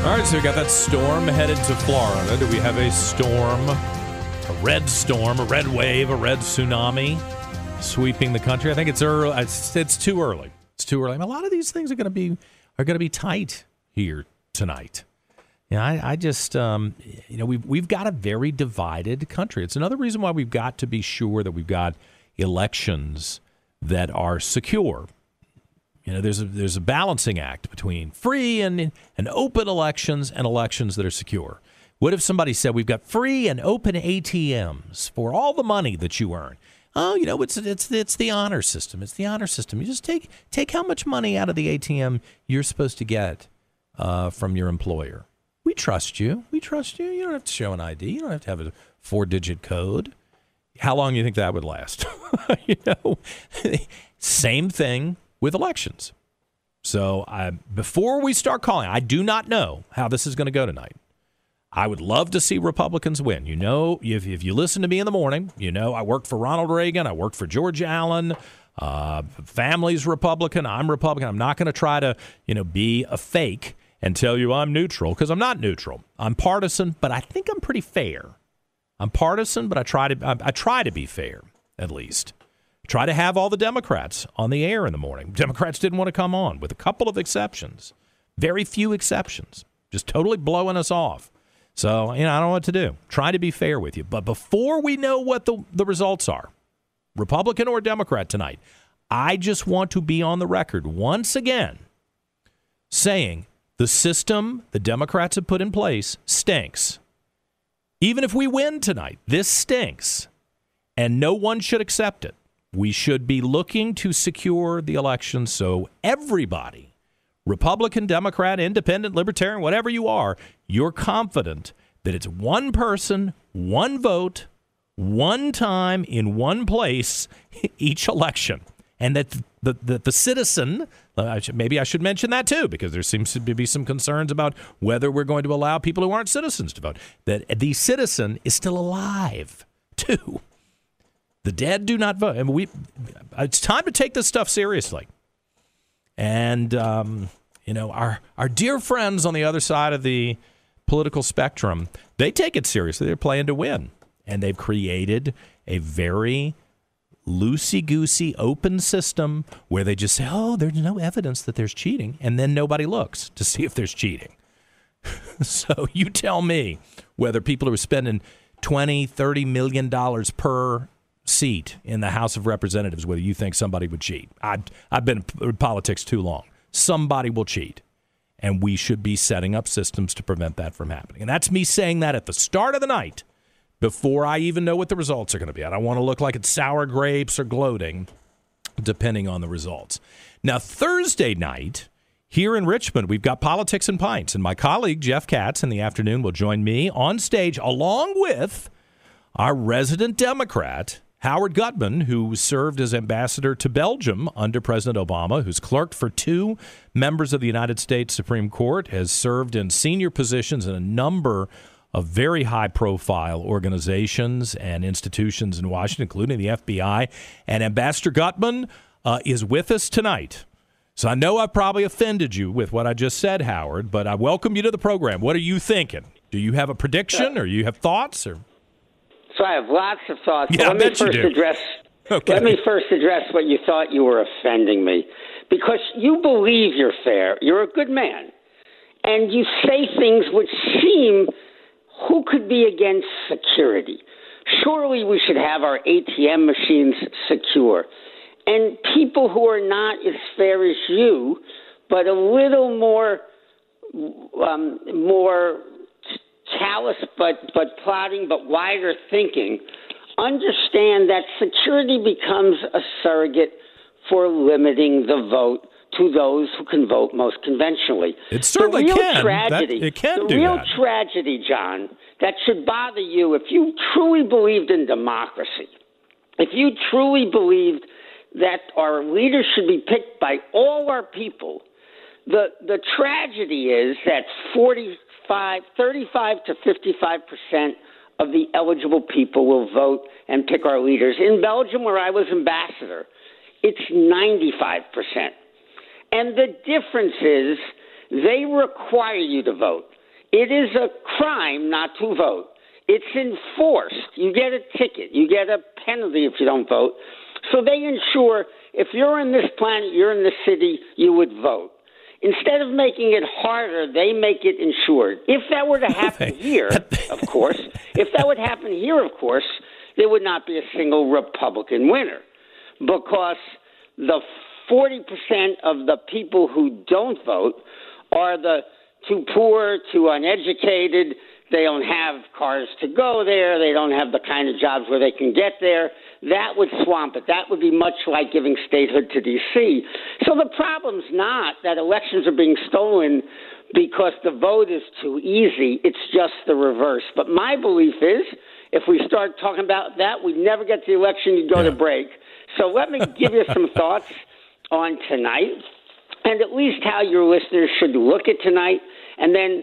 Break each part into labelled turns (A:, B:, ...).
A: All right, so we got that storm headed to Florida. Do we have a storm, a red storm, a red wave, a red tsunami sweeping the country? I think it's early. It's, it's too early. It's too early. I mean, a lot of these things are going to be are going to be tight here tonight. Yeah, I, I just um, you know we've we've got a very divided country. It's another reason why we've got to be sure that we've got elections that are secure you know, there's a there's a balancing act between free and and open elections and elections that are secure. What if somebody said we've got free and open ATMs for all the money that you earn? Oh, you know, it's it's it's the honor system. It's the honor system. You just take take how much money out of the ATM you're supposed to get uh, from your employer. We trust you. We trust you. You don't have to show an ID. You don't have to have a four digit code. How long do you think that would last? you know, same thing with elections. So I, before we start calling, I do not know how this is going to go tonight. I would love to see Republicans win. You know, if, if you listen to me in the morning, you know I worked for Ronald Reagan, I worked for George Allen. Uh, family's Republican. I'm Republican. I'm not going to try to, you know, be a fake and tell you I'm neutral because I'm not neutral. I'm partisan, but I think I'm pretty fair. I'm partisan, but I try to I, I try to be fair at least try to have all the Democrats on the air in the morning. Democrats didn't want to come on, with a couple of exceptions. Very few exceptions. Just totally blowing us off. So, you know, I don't know what to do. Try to be fair with you. But before we know what the, the results are, Republican or Democrat tonight, I just want to be on the record once again saying the system the Democrats have put in place stinks. Even if we win tonight, this stinks. And no one should accept it. We should be looking to secure the election so everybody, Republican, Democrat, Independent, Libertarian, whatever you are, you're confident that it's one person, one vote, one time in one place each election. And that the, the, the citizen, uh, maybe I should mention that too, because there seems to be some concerns about whether we're going to allow people who aren't citizens to vote, that the citizen is still alive too. The dead do not vote. And we, it's time to take this stuff seriously. And um, you know, our our dear friends on the other side of the political spectrum, they take it seriously. They're playing to win, and they've created a very loosey goosey open system where they just say, "Oh, there's no evidence that there's cheating," and then nobody looks to see if there's cheating. so you tell me whether people are spending 20 30 million dollars per seat in the House of Representatives whether you think somebody would cheat. I've, I've been in politics too long. Somebody will cheat. And we should be setting up systems to prevent that from happening. And that's me saying that at the start of the night before I even know what the results are going to be. I don't want to look like it's sour grapes or gloating, depending on the results. Now, Thursday night, here in Richmond, we've got Politics and Pints, and my colleague Jeff Katz in the afternoon will join me on stage along with our resident Democrat, Howard Gutman, who served as ambassador to Belgium under President Obama, who's clerked for two members of the United States Supreme Court, has served in senior positions in a number of very high profile organizations and institutions in Washington, including the FBI. And Ambassador Gutman uh, is with us tonight. So I know I probably offended you with what I just said, Howard, but I welcome you to the program. What are you thinking? Do you have a prediction or you have thoughts or
B: so I have lots of thoughts.
A: Yeah,
B: let
A: me
B: first address.
A: Okay.
B: Let me first address what you thought you were offending me, because you believe you're fair. You're a good man, and you say things which seem. Who could be against security? Surely we should have our ATM machines secure. And people who are not as fair as you, but a little more um, more callous but but plotting but wider thinking understand that security becomes a surrogate for limiting the vote to those who can vote most conventionally.
A: It certainly
B: the real
A: can.
B: Tragedy,
A: that, it can
B: the real
A: that.
B: tragedy, John, that should bother you if you truly believed in democracy, if you truly believed that our leaders should be picked by all our people. The the tragedy is that 45, 35 to 55 percent of the eligible people will vote and pick our leaders. In Belgium, where I was ambassador, it's 95 percent. And the difference is they require you to vote. It is a crime not to vote. It's enforced. You get a ticket. You get a penalty if you don't vote. So they ensure if you're in this planet, you're in the city, you would vote. Instead of making it harder, they make it insured. If that were to happen here, of course, if that would happen here, of course, there would not be a single Republican winner because the 40% of the people who don't vote are the too poor, too uneducated, they don't have cars to go there. They don't have the kind of jobs where they can get there. That would swamp it. That would be much like giving statehood to D.C. So the problem's not that elections are being stolen because the vote is too easy. It's just the reverse. But my belief is if we start talking about that, we'd never get to the election. You'd go
A: Yeah.
B: to break. So let me give you some thoughts on tonight and at least how your listeners should look at tonight. And then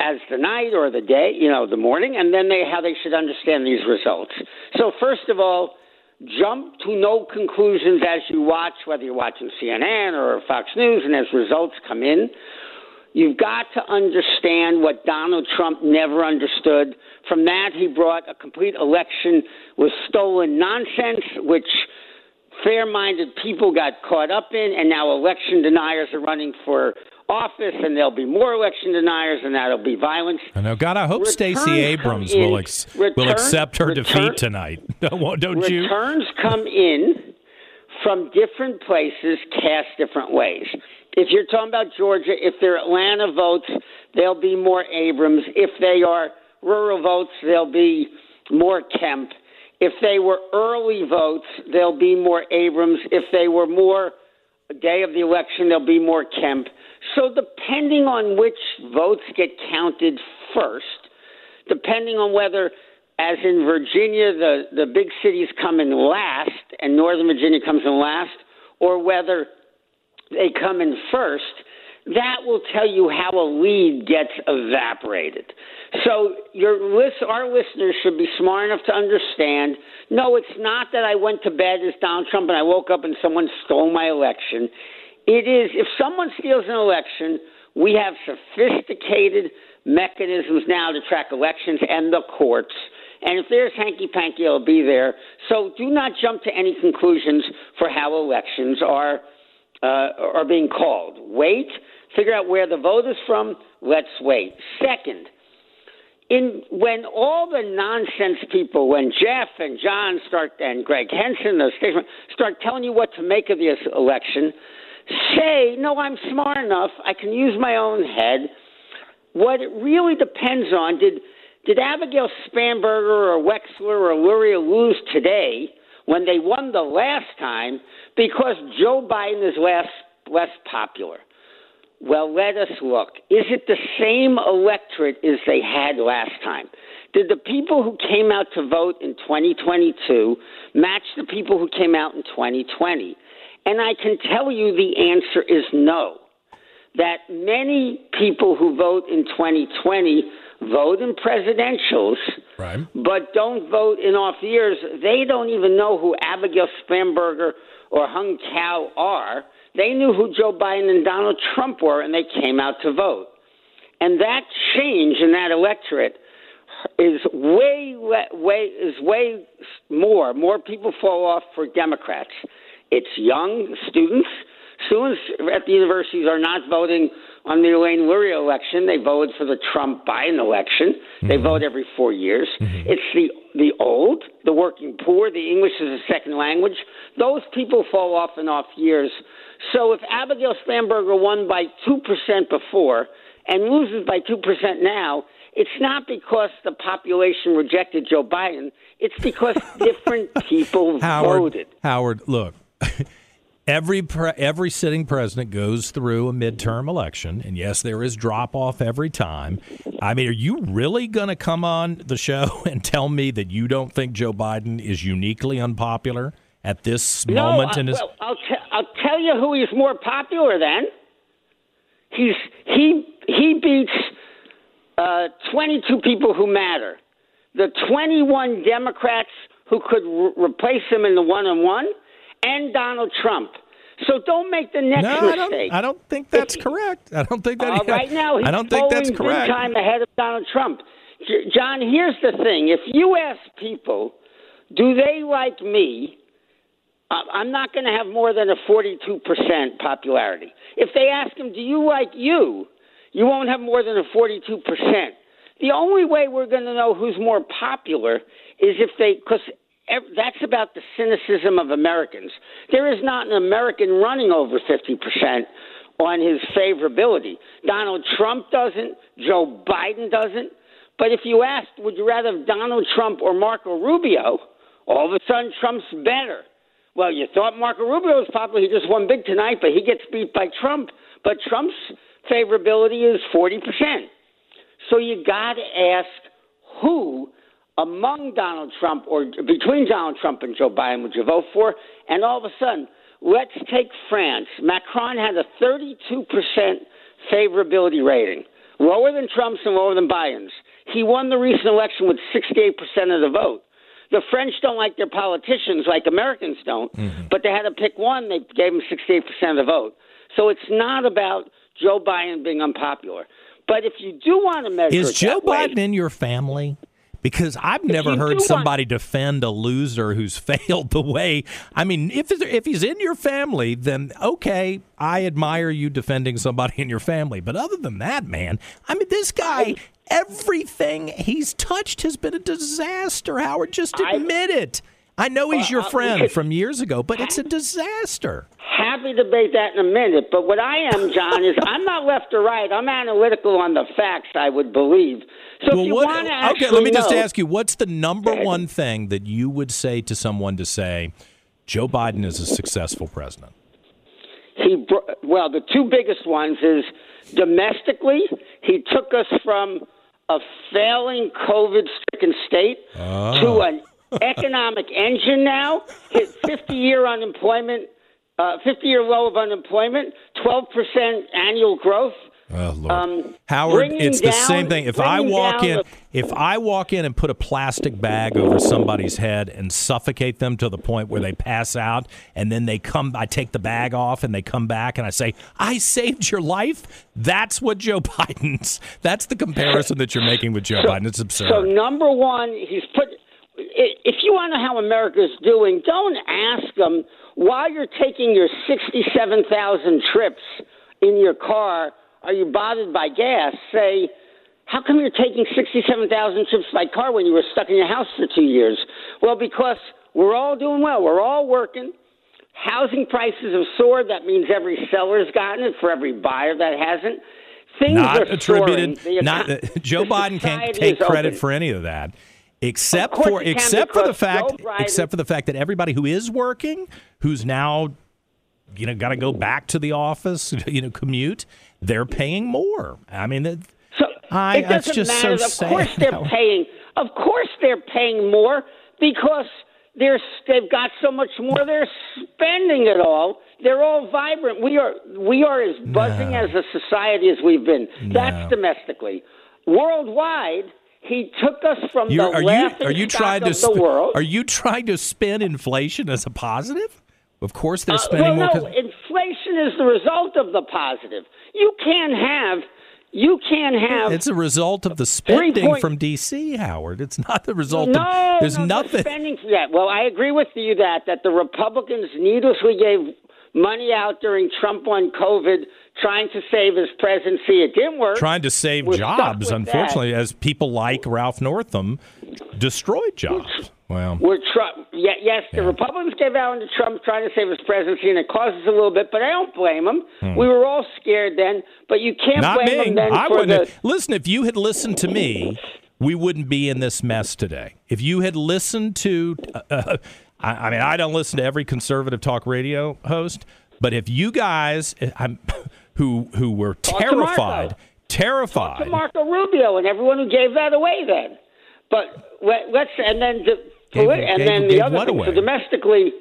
B: as the night or the day, you know, the morning, and then they how they should understand these results. So first of all, jump to no conclusions as you watch, whether you're watching CNN or Fox News, and as results come in. You've got to understand what Donald Trump never understood. From that, he brought a complete election with stolen nonsense, which fair minded people got caught up in, and now election deniers are running for office, and there'll be more election deniers, and that'll be violence.
A: I know. God, I hope
B: Returns
A: Stacey Abrams will ex- will accept her
B: return-
A: defeat tonight. Don't don't you?
B: Returns come in from different places, cast different ways. If you're talking about Georgia, if they're Atlanta votes, there'll be more Abrams. If they are rural votes, there'll be more Kemp. If they were early votes, there'll be more Abrams. If they were more day of the election, there'll be more Kemp. So depending on which votes get counted first, depending on whether, as in Virginia, the, the big cities come in last and Northern Virginia comes in last, or whether they come in first, that will tell you how a lead gets evaporated. So your list, our listeners should be smart enough to understand. No, it's not that I went to bed as Donald Trump and I woke up and someone stole my election. It is if someone steals an election, we have sophisticated mechanisms now to track elections and the courts. And if there's hanky panky, it'll be there. So do not jump to any conclusions for how elections are uh, are being called. Wait, figure out where the vote is from. Let's wait. Second, in when all the nonsense people, when Jeff and John start and Greg Henson, statesman, start telling you what to make of this election, say, no, I'm smart enough. I can use my own head. What it really depends on did did Abigail Spanberger or Wexton or Luria lose today when they won the last time because Joe Biden is less less popular? Well, let us look. Is it the same electorate as they had last time? Did the people who came out to vote in 2022 match the people who came out in 2020? And I can tell you the answer is no. That many people who vote in 2020 vote in presidentials,
A: Right.
B: but don't vote in off years. They don't even know who Abigail Spanberger or Hung Cao are. They knew who Joe Biden and Donald Trump were, and they came out to vote. And that change in that electorate is way, way is way more. More people fall off for Democrats. It's young students. Students at the universities are not voting on the Elaine Luria election. They voted for the Trump Biden election. They mm-hmm. vote every four years. Mm-hmm. It's the the old, the working poor, the English as a second language. Those people fall off and off years. So if Abigail Spanberger won by two percent before and loses by two percent now, it's not because the population rejected Joe Biden. It's because different people
A: Howard,
B: voted.
A: Howard, look. Every pre- every sitting president goes through a midterm election, and yes, there is drop off every time. I mean, are you really going to come on the show and tell me that you don't think Joe Biden is uniquely unpopular at this
B: no,
A: moment
B: I,
A: in his?
B: Well, I'll, t- I'll tell you who he's more popular than. He's he he beats uh, 22 people who matter. The 21 Democrats who could re- replace him in the one on one, and Donald Trump. So don't make the next
A: no, I don't,
B: mistake.
A: I don't think that's correct. I don't think that.
B: Uh, right now, he's
A: I don't think that's correct.
B: Time ahead of Donald Trump. J- John, here's the thing: if you ask people, do they like me? Uh, I'm not going to have more than a 42% popularity. If they ask him, do you like you? You won't have more than a 42%. The only way we're going to know who's more popular is if they, because that's about the cynicism of Americans. There is not an American running over 50% on his favorability. Donald Trump doesn't, Joe Biden doesn't. But if you asked, would you rather have Donald Trump or Marco Rubio, all of a sudden Trump's better. Well, you thought Marco Rubio was popular. He just won big tonight, but he gets beat by Trump. But Trump's favorability is 40%. So you got to ask who among Donald Trump or between Donald Trump and Joe Biden would you vote for? And all of a sudden, let's take France. Macron had a 32% favorability rating, lower than Trump's and lower than Biden's. He won the recent election with 68% of the vote. The French don't like their politicians like Americans don't, mm-hmm. but they had to pick one. They gave him 68% of the vote. So it's not about Joe Biden being unpopular. But if you do want to measure,
A: is Joe Biden
B: way,
A: in your family? Because I've never heard somebody want, defend a loser who's failed the way. I mean, if if he's in your family, then okay, I admire you defending somebody in your family. But other than that, man, I mean, this guy, everything he's touched has been a disaster. Howard, just admit I, it. I know he's uh, your uh, friend from years ago, but it's a disaster.
B: Happy to debate that in a minute, but what I am, John, is I'm not left or right. I'm analytical on the facts. I would believe. So well, if you want
A: to okay, let me know, just ask you: What's the number one thing that you would say to someone to say Joe Biden is a successful president?
B: He well, the two biggest ones is domestically, he took us from a failing COVID-stricken state oh. to an economic engine now. Hit 50 year unemployment, uh, 50 year low of unemployment, 12% annual growth.
A: Oh, Lord. Um, Howard, it's down, the same thing. If I walk in, the, if I walk in and put a plastic bag over somebody's head and suffocate them to the point where they pass out, and then they come, I take the bag off and they come back and I say, "I saved your life." That's what Joe Biden's. That's the comparison that you're making with Joe so, Biden. It's absurd.
B: So number one, he's put if you want to know how America's doing, don't ask them while you're taking your 67,000 trips in your car, are you bothered by gas? Say, how come you're taking 67,000 trips by car when you were stuck in your house for two years? Well, because we're all doing well. We're all working. Housing prices have soared. That means every seller's gotten it for every buyer that hasn't. Things
A: not
B: are
A: attributed.
B: Soaring.
A: Not Joe Biden can't take credit
B: open.
A: for any of that except for except for the fact except for the fact that everybody who is working who's now you know got to go back to the office you know commute they're paying more. I mean
B: so
A: I,
B: it doesn't
A: just
B: matter.
A: so
B: of
A: sad
B: course they're paying of course they're paying more because they're they've got so much more they're spending it all. They're all vibrant. We are we are as buzzing
A: no.
B: as a society as we've been.
A: No.
B: that's domestically. Worldwide he took us from
A: You're,
B: the
A: are
B: laughing
A: you, are you trying
B: of
A: to
B: the world.
A: Are you trying to spin inflation as a positive? Of course, they're
B: Uh,
A: spending
B: well,
A: more.
B: no, inflation is the result of the positive. You can't have. You can't have.
A: It's a result of the spending
B: point-
A: from D.C., Howard. It's not the result
B: no,
A: of. There's
B: no,
A: nothing.
B: spending for that. Well, I agree with you that that the Republicans needlessly gave money out during Trump on COVID, trying to save his presidency. It didn't work.
A: Trying to save
B: We're
A: jobs, unfortunately, as people like Ralph Northam destroyed jobs. Well,
B: We're Trump. yeah, yes, the
A: Yeah.
B: Republicans gave out to Trump trying to save his presidency, and it cost us a little bit, but I don't blame him.
A: Hmm.
B: We were all scared then, but you can't
A: not
B: blame
A: me.
B: him then
A: I wouldn't.
B: the.
A: have- Listen, if you had listened to me, we wouldn't be in this mess today. If you had listened to, uh, uh, I, I mean, I don't listen to every conservative talk radio host, but if you guys I'm, who who were
B: Talk
A: terrified, terrified,
B: to Marco Rubio and everyone who gave that away then. But let- let's and then the
A: Gave-
B: and
A: gave-
B: then the other thing. So domestically,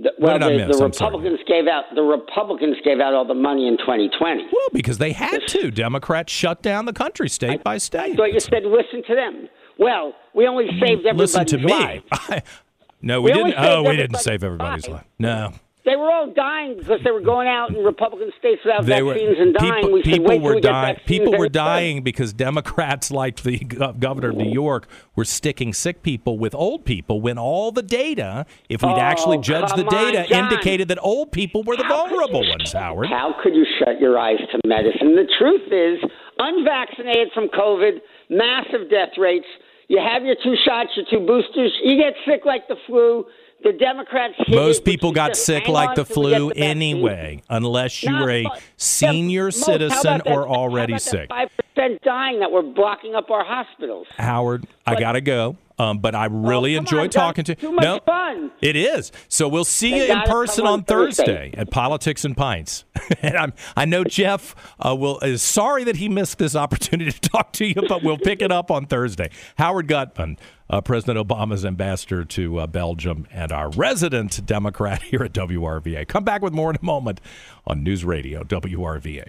B: the, well,
A: I
B: the, the. Republicans gave out the Republicans gave out all the money in 2020.
A: well, because they had to. Democrats shut down the country state by state.
B: So you said listen to them. Well, we only saved everybody's
A: listen to
B: life.
A: me. no, we,
B: We
A: didn't. Oh, we didn't save everybody's
B: life.
A: life. No,
B: They were all dying because they were going out in Republican states without
A: they were
B: vaccines and dying.
A: people,
B: we said,
A: people were
B: we
A: dying. People were dying because Democrats, like the gov- of New York, were sticking sick people with old people. When all the data, if we'd
B: Oh,
A: actually judged the
B: come on,
A: data, indicated that old people were the
B: How
A: vulnerable
B: you-
A: ones. Howard.
B: How could you shut your eyes to medicine? The truth is, unvaccinated from COVID, massive death rates. You have your two shots, your two boosters, you get sick like the flu. The Democrats.
A: Most people got sick like the
B: till we get
A: flu
B: the
A: anyway, unless you
B: Not
A: were a senior
B: Most-
A: citizen or already sick.
B: Five percent dying that we're blocking up our hospitals.
A: Howard, I gotta go. Um, but I really
B: come
A: enjoyed
B: on,
A: talking to you.
B: Too much
A: no,
B: fun.
A: It is. So we'll see
B: They
A: you in person on
B: on
A: Thursday.
B: Thursday.
A: at Politics and Pints. and I'm, I know Jeff uh, will is sorry that he missed this opportunity to talk to you, but we'll pick it up on Thursday. Howard Gutman, uh, President Obama's ambassador to uh, Belgium, and our resident Democrat here at WRVA. Come back with more in a moment on News Radio WRVA.